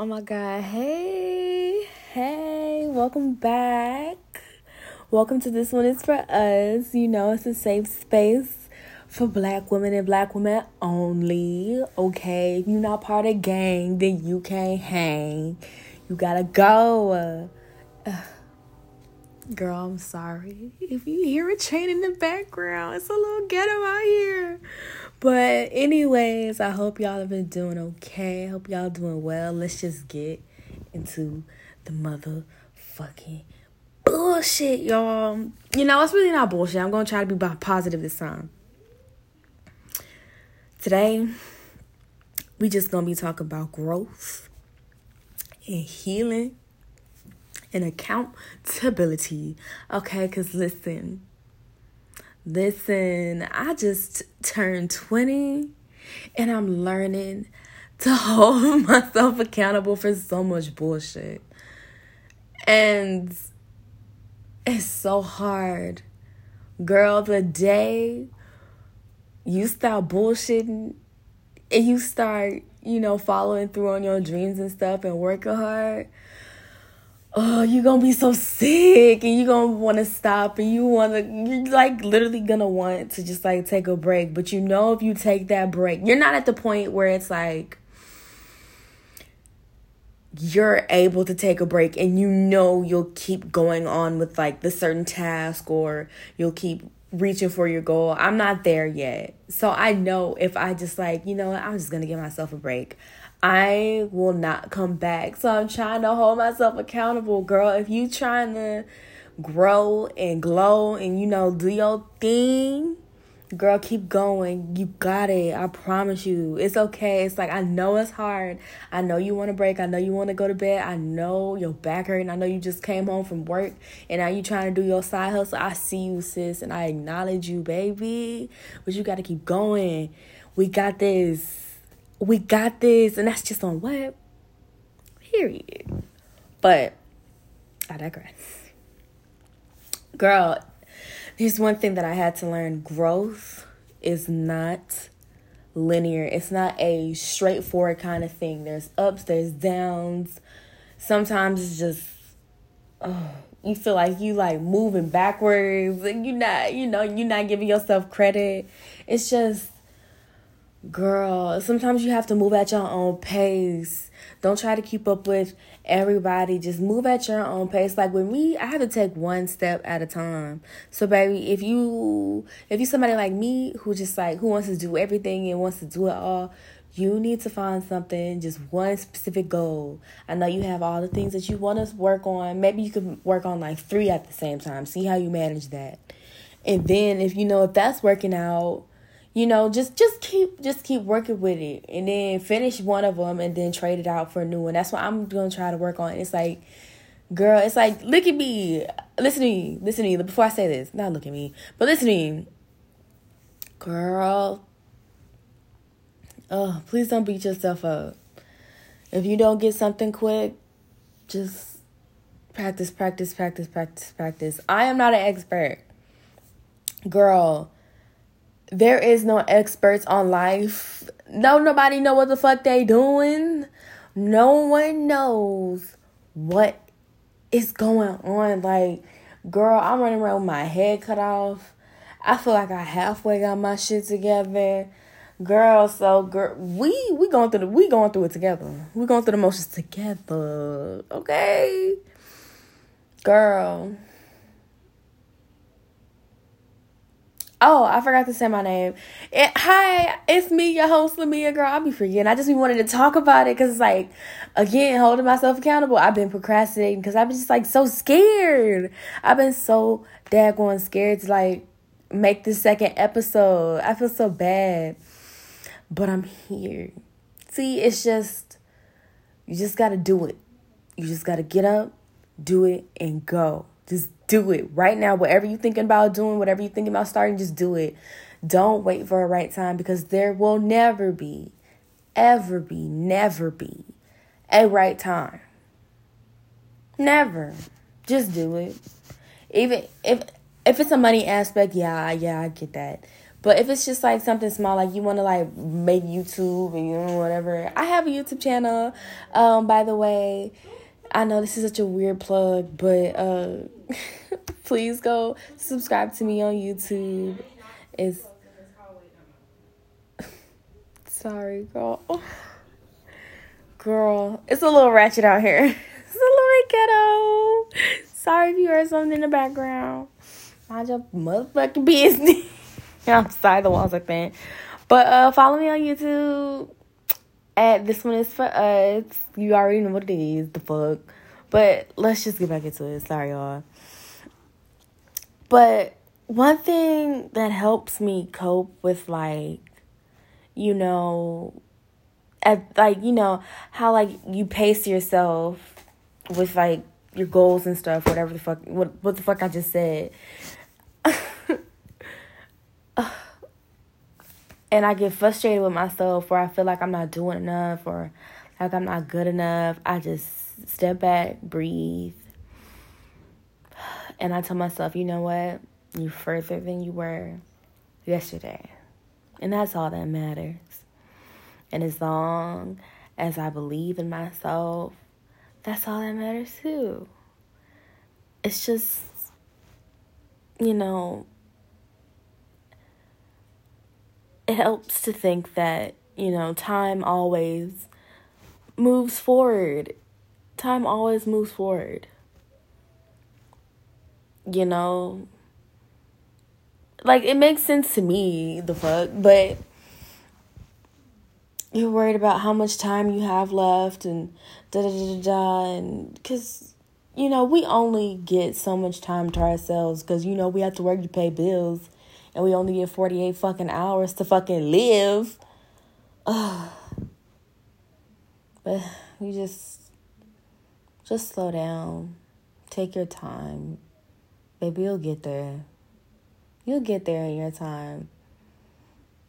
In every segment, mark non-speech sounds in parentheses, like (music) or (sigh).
Oh my god. Hey. Hey. Welcome back. Welcome to This One Is For Us. You know, it's a safe space for black women and black women only. Okay. If you're not part of gang, then you can't hang. You gotta go. Girl, I'm sorry. If you hear a chain in the background, it's a little ghetto out here. But anyways, I hope y'all have been doing okay. Hope y'all doing well. Let's just get into the motherfucking bullshit, y'all. You know, it's really not bullshit. I'm gonna try to be positive this time. Today, we just gonna be talking about growth and healing and accountability. Okay, cause listen, Listen, I just turned 20 and I'm learning to (laughs) hold myself accountable for so much bullshit. And it's so hard. Girl, the day you start bullshitting and you start, you know, following through on your dreams and stuff and working hard, oh, you're gonna be so sick and you're gonna wanna stop and you wanna, you're like literally gonna want to just like take a break. But you know, if you take that break, you're not at the point where it's like, you're able to take a break and you know you'll keep going on with like the certain task or you'll keep reaching for your goal. I'm not there yet. So I know if I just like, you know, I'm just going to give myself a break. I will not come back. So I'm trying to hold myself accountable, girl. If you trying to grow and glow and you know do your thing, girl, keep going. You got it. I promise you. It's okay. It's like I know it's hard. I know you want to break. I know you want to go to bed. I know your back hurting. I know you just came home from work and now you trying to do your side hustle. I see you, sis, and I acknowledge you, baby. But you got to keep going. We got this we got this, and that's just on what? Period. But I digress. Girl, here's one thing that I had to learn growth is not linear, it's not a straightforward kind of thing. There's ups, there's downs. Sometimes it's just, oh, you feel like you like moving backwards and you're not, you know, you're not giving yourself credit. It's just Girl, sometimes you have to move at your own pace. Don't try to keep up with everybody. Just move at your own pace. Like with me, I have to take one step at a time. So baby, if you if you somebody like me who just like who wants to do everything and wants to do it all, you need to find something, just one specific goal. I know you have all the things that you want to work on. Maybe you could work on like three at the same time. See how you manage that. And then if you know if that's working out, you know just just keep just keep working with it and then finish one of them and then trade it out for a new one. That's what i'm gonna try to work on. It's like girl it's like look at me. Listen to me. Listen to me. Before i say this not look at me but listen to me. Girl oh please don't beat yourself up. If you don't get something quick just practice practice practice practice practice. I am not an expert. Girl there is no experts on life. No nobody know what the fuck they doing. No one knows what is going on. Like, girl, I'm running around with my head cut off. I feel like I halfway got my shit together. Girl, so girl, we we going through the we going through it together. We going through the motions together. Okay. Girl. Oh, I forgot to say my name. It, hi, it's me, your host, Lamia. Girl, I'll be forgetting. I just be wanting to talk about it because it's like, again, holding myself accountable. I've been procrastinating because I've been just like so scared. I've been so daggone scared to like make the second episode. I feel so bad, but I'm here. See, it's just, you just got to do it. You just got to get up, do it, and go. Just do it right now. Whatever you're thinking about doing, whatever you're thinking about starting, just do it. Don't wait for a right time because there will never be, ever be, never be a right time. Never. Just do it. Even if if it's a money aspect, yeah, yeah, I get that. But if it's just like something small, like you want to like make YouTube and you know whatever, I have a YouTube channel. Um, by the way, I know this is such a weird plug, but uh, (laughs) please go subscribe to me on YouTube. It's (laughs) sorry, girl. (laughs) Girl, it's a little ratchet out here. It's a little ghetto. Sorry if you heard something in the background. Mind your motherfucking business. I'm Outside the walls like that. But uh follow me on YouTube at this one is for us. You already know what it is, the fuck. But let's just get back into it. Sorry y'all. But one thing that helps me cope with like, you know, at like, you know, how like you pace yourself with like your goals and stuff, whatever the fuck what what the fuck I just said. (laughs) Uh, and I get frustrated with myself or I feel like I'm not doing enough or like I'm not good enough. I just step back, breathe. And I tell myself, you know what? You're further than you were yesterday. And that's all that matters. And as long as I believe in myself, that's all that matters too. It's just, you know, it helps to think that, you know, time always moves forward. Time always moves forward. You know, like it makes sense to me, the fuck, but you're worried about how much time you have left and da da da da da and because you know we only get so much time to ourselves because you know we have to work to pay bills and we only get 48 fucking hours to fucking live Ugh. (sighs) but you just just slow down take your time baby you'll get there you'll get there in your time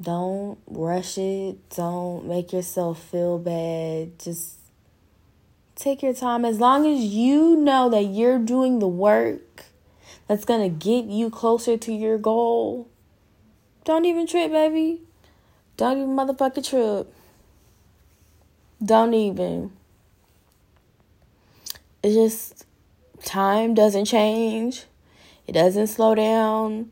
don't rush it. Don't make yourself feel bad. Just take your time. As long as you know that you're doing the work that's going to get you closer to your goal, don't even trip, baby. Don't even motherfucking trip. Don't even. It's just time doesn't change. It doesn't slow down.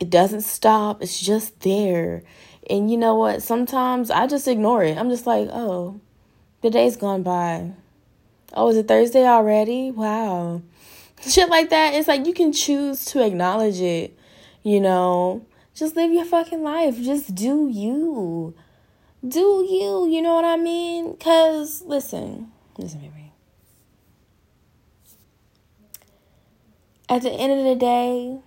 It doesn't stop. It's just there. And you know what? Sometimes I just ignore it. I'm just like, oh, the day's gone by. Oh, is it Thursday already? Wow. (laughs) Shit like that. It's like you can choose to acknowledge it, you know. Just live your fucking life. Just do you. Do you, you know what I mean? Because, listen, listen, baby. At the end of the day,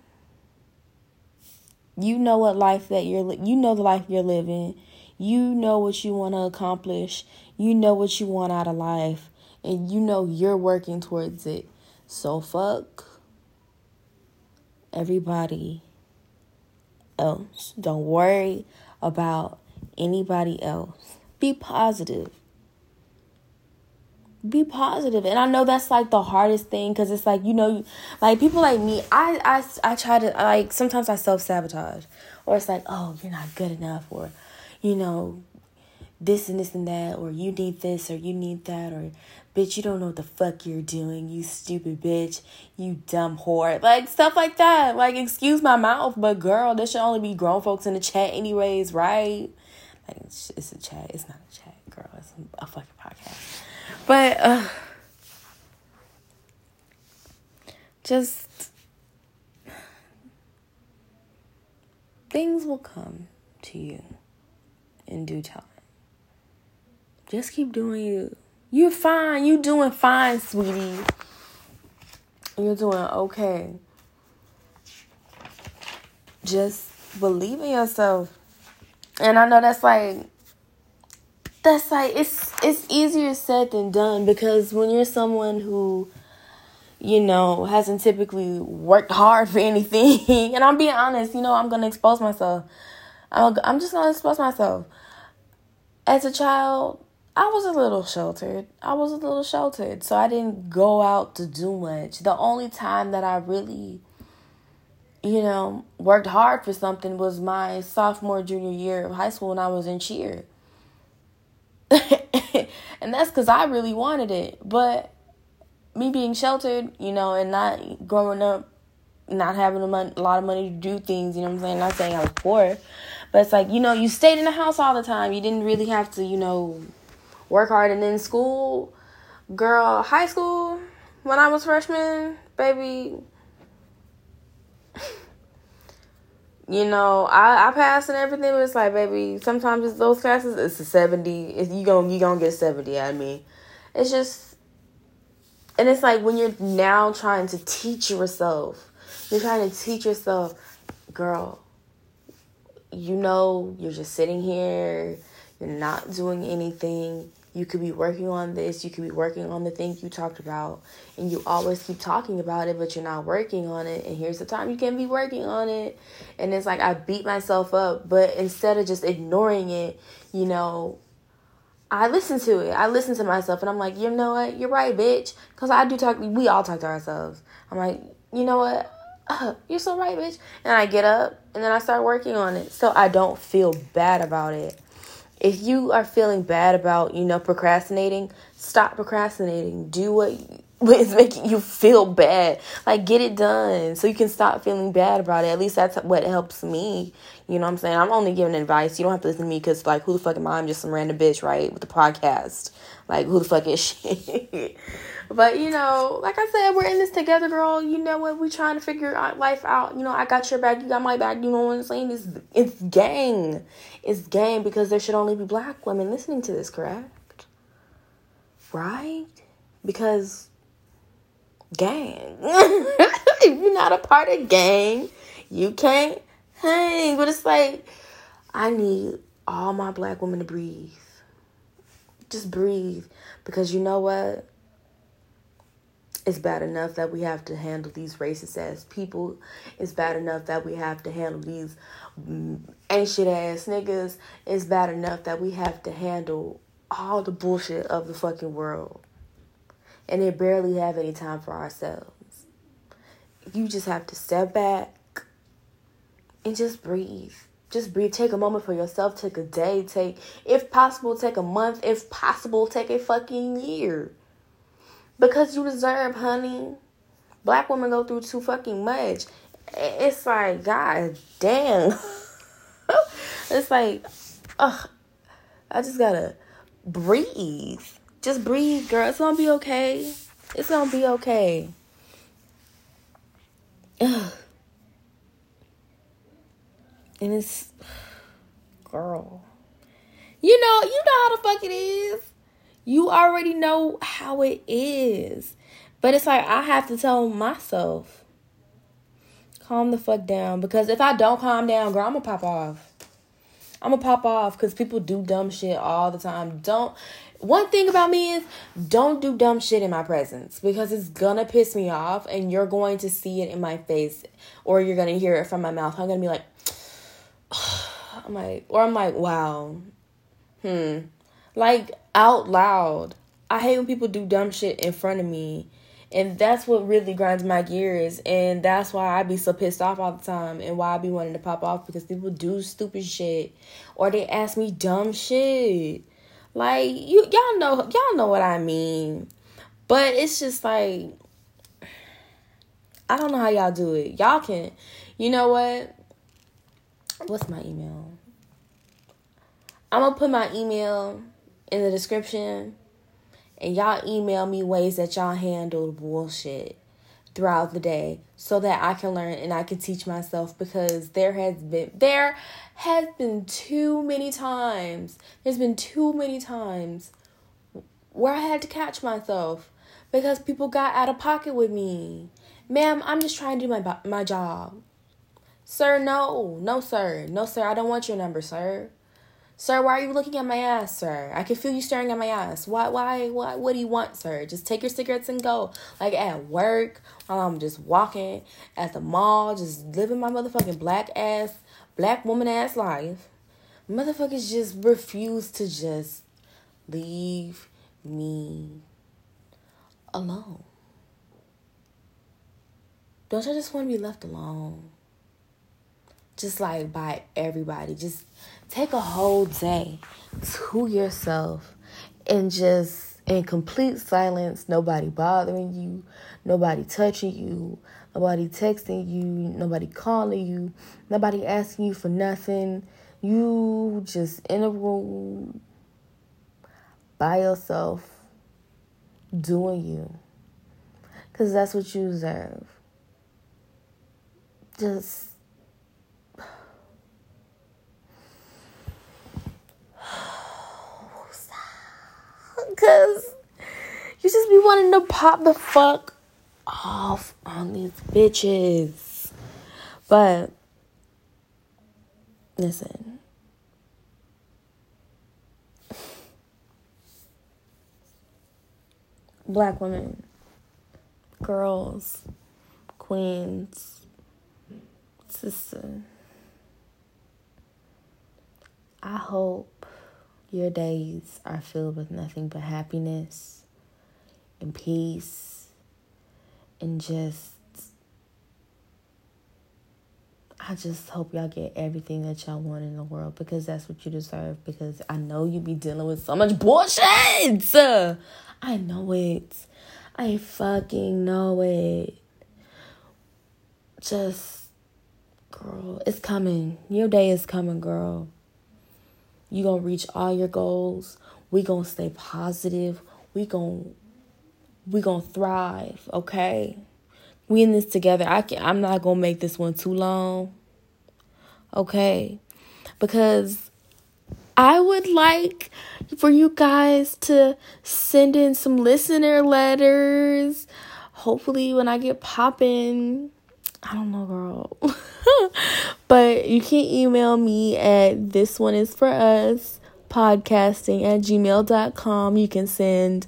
you know what life that you're you know the life you're living. You know what you want to accomplish. You know what you want out of life and you know you're working towards it. So fuck everybody else. Don't worry about anybody else. Be positive be positive and i know that's like the hardest thing because it's like you know like people like me i i, I try to like sometimes i self-sabotage or it's like oh you're not good enough or you know this and this and that or you need this or you need that or bitch you don't know what the fuck you're doing you stupid bitch you dumb whore. Like stuff like that. Like excuse my mouth but girl this should only be grown folks in the chat anyways right? Like it's, it's a chat. It's not a chat girl. It's a fucking podcast. But uh, just things will come to you in due time. Just keep doing you. You're fine. You're doing fine, sweetie. You're doing okay. Just believe in yourself. And I know that's like that's like it's it's easier said than done because when you're someone who you know hasn't typically worked hard for (laughs) anything and i'm being honest you know i'm gonna expose myself i'm, I'm just gonna expose myself as a child i was a little sheltered i was a little sheltered so i didn't go out to do much the only time that i really you know, worked hard for something was my sophomore, junior year of high school when I was in cheer. (laughs) and that's because I really wanted it. But me being sheltered, you know, and not growing up, not having a, mon- a lot of money to do things, you know what I'm saying? Not saying I was poor, but it's like, you know, you stayed in the house all the time. You didn't really have to, you know, work hard. And then school, girl, high school, when I was freshman, baby, (laughs) you know, I, I passed and everything, but it's like, baby, sometimes it's those classes, it's a 70. If you going you gonna get 70 out of me. It's just, and it's like when you're now trying to teach yourself, you're trying to teach yourself, girl, you know, you're just sitting here, you're not doing anything. You could be working on this, you could be working on the thing you talked about, and you always keep talking about it, but you're not working on it. And here's the time you can be working on it. And it's like I beat myself up, but instead of just ignoring it, you know, I listen to it. I listen to myself, and I'm like, you know what? You're right, bitch. Because I do talk, we all talk to ourselves. I'm like, you know what? Uh, you're so right, bitch. And I get up and then I start working on it so I don't feel bad about it if you are feeling bad about, you know, procrastinating, stop procrastinating. Do what is making you feel bad. Like get it done so you can stop feeling bad about it. At least that's what helps me. You know what I'm saying? I'm only giving advice. You don't have to listen to me because like who the fuck am I? I'm just some random bitch, right? With the podcast. Like who the fuck is she? (laughs) But you know, like I said, we're in this together, girl. You know what? We trying to figure life out. You know, I got your back, you got my back. You know what I'm saying? It's it's gang, it's gang because there should only be black women listening to this, correct? Right? Because gang. (laughs) if you're not a part of gang, you can't hang. But it's like I need all my black women to breathe. Just breathe because you know what? It's bad enough that we have to handle these racist ass people. It's bad enough that we have to handle these mm, ancient ass niggas. It's bad enough that we have to handle all the bullshit of the fucking world. And they barely have any time for ourselves. You just have to step back and just breathe. Just breathe. Take a moment for yourself. Take a day. Take, if possible, take a month. If possible, take a fucking year. Because you deserve, honey. Black women go through too fucking much. It's like, god damn. (laughs) it's like, ugh. I just gotta breathe. Just breathe, girl. It's gonna be okay. It's gonna be okay. Ugh. And it's, girl. You know, you know how the fuck it is. You already know how it is. But it's like I have to tell myself, calm the fuck down. Because if I don't calm down, girl, I'm gonna pop off. I'm gonna pop off because people do dumb shit all the time. Don't. One thing about me is don't do dumb shit in my presence because it's gonna piss me off and you're going to see it in my face or you're gonna hear it from my mouth. I'm gonna be like, (sighs) I'm like, or I'm like, wow, hmm, like out loud. I hate when people do dumb shit in front of me. And that's what really grinds my gears. And that's why I be so pissed off all the time. And why I be wanting to pop off because people do stupid shit. Or they ask me dumb shit. Like you y'all know y'all know what I mean. But it's just like I don't know how y'all do it. Y'all can you know what? What's my email? I'm gonna put my email in the description and y'all email me ways that y'all handle bullshit throughout the day so that I can learn and I can teach myself because there has been there has been too many times there's been too many times where I had to catch myself because people got out of pocket with me. Ma'am, I'm just trying to do my my job. Sir, no. No, sir. No, sir. I don't want your number, sir. Sir, why are you looking at my ass, sir? I can feel you staring at my ass. Why, why, why, what do you want, sir? Just take your cigarettes and go. Like at work, while I'm just walking at the mall, just living my motherfucking black ass, black woman ass life. Motherfuckers just refuse to just leave me alone. Don't I just want to be left alone? just like by everybody. Just take a whole day to yourself and just in complete silence, nobody bothering you, nobody touching you, nobody texting you, nobody calling you, nobody asking you for nothing. You just in a room by yourself doing you. Because that's what you deserve. Just. Because you just be wanting to pop the fuck off on these bitches. But listen. Black women, girls, queens, sister. I hope your days are filled with nothing but happiness and peace and just I just hope y'all get everything that y'all want in the world because that's what you deserve. Because I know you be dealing with so much bullshit. I know it. I fucking know it. Just, girl, it's coming. Your day is coming, girl. You gonna reach all your goals. We gonna stay positive. We gonna we gonna thrive. Okay. We in this together. I can I'm not gonna make this one too long. Okay. Because I would like for you guys to send in some listener letters. Hopefully when I get popping. I don't know, girl. (laughs) (laughs) but you can email me at this one is for us podcasting at gmail.com. You can send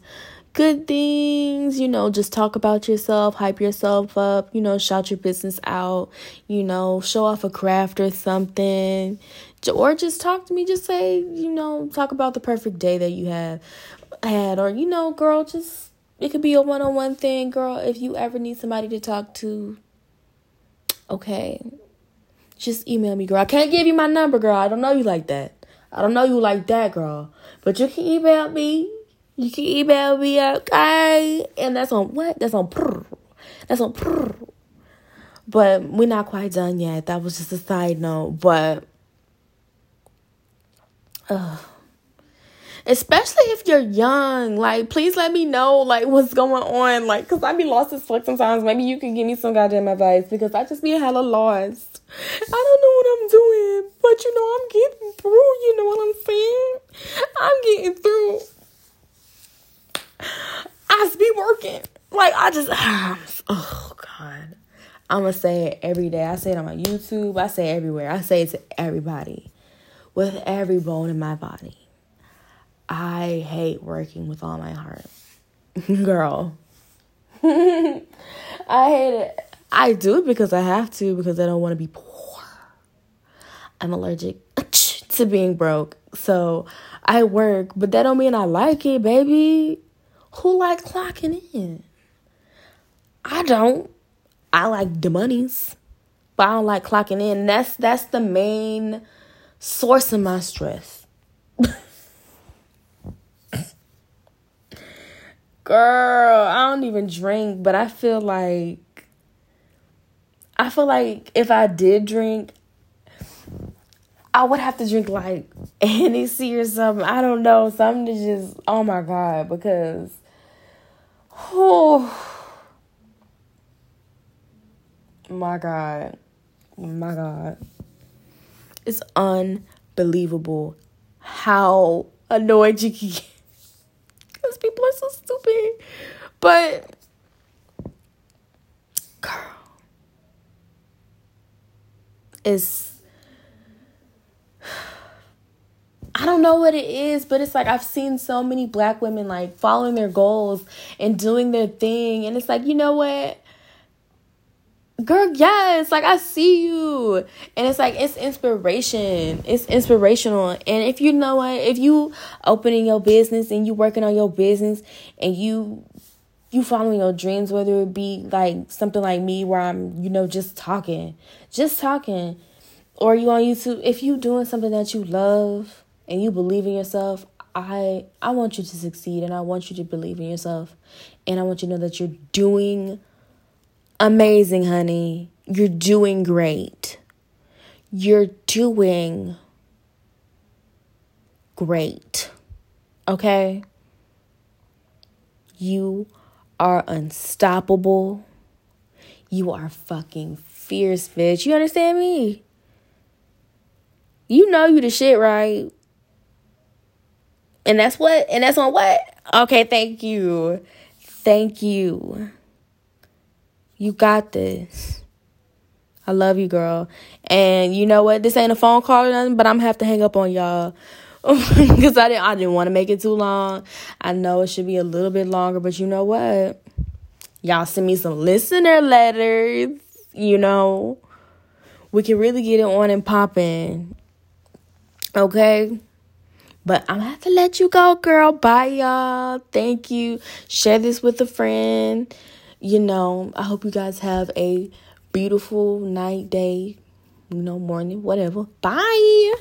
good things, you know, just talk about yourself, hype yourself up, you know, shout your business out, you know, show off a craft or something. Or just talk to me, just say, you know, talk about the perfect day that you have had or you know, girl, just it could be a one-on-one thing, girl, if you ever need somebody to talk to. Okay. Just email me, girl. I can't give you my number, girl. I don't know you like that. I don't know you like that, girl. But you can email me you can email me, okay? And that's on what? That's on. That's on. But we're not quite done yet. That was just a side note. But uh, especially if you're young, like please let me know like what's going on. Like, cause I be lost as fuck sometimes. Maybe you can give me some goddamn advice because I just be hella lost. I don't know what I'm doing, but you know I'm getting through. You know what I'm saying? I'm getting through. I just be working. Like I just (sighs) oh god. I'ma say it every day. I say it on my YouTube. I say it everywhere. I say it to everybody. With every bone in my body. I hate working with all my heart. (laughs) Girl. (laughs) I hate it. I do it because I have to because I don't want to be poor. I'm allergic (laughs) to being broke. So I work, but that don't mean I like it, baby who like clocking in. I don't. I like the monies, but I don't like clocking in. That's that's the main source of my stress. Girl, I don't even drink, but I feel like I feel like if I did drink, I would have to drink like (laughs) Hennessy or something. I don't know, something to just oh my god, because Oh my God. My God. It's unbelievable how annoyed you can get. So stupid. But, girl, it's I don't know what it is, but it's like I've seen so many black women like following their goals and doing their thing. And it's like, you know what? Girl, yes, like I see you. And it's like it's inspiration. It's inspirational. And if you know what, if you opening your business and you working on your business and you you following your dreams, whether it be like something like me where I'm, you know, just talking, just talking or you on YouTube, if you doing something that you love and you believe in yourself, I I want you to succeed and I want you to believe in yourself. And I want you to know that you're doing amazing, honey. You're doing great. You're doing great. Okay? You are unstoppable. You are fucking fierce, bitch. You understand me? You know you the shit, right? And that's what? And that's on what? Okay, thank you. Thank you. You got this. I love you, girl. And you know what? This ain't a phone call or nothing, but I'm gonna have to hang up on y'all. (laughs) Because I didn't I didn't want to make it too long. I know it should be a little bit longer, but you know what? Y'all send me some listener letters, you know. We can really get it on and popping. Okay? But I'm gonna have to let you go, girl. Bye, y'all. Thank you. Share this with a friend. You know, I hope you guys have a beautiful night, day, you know, morning, whatever. Bye.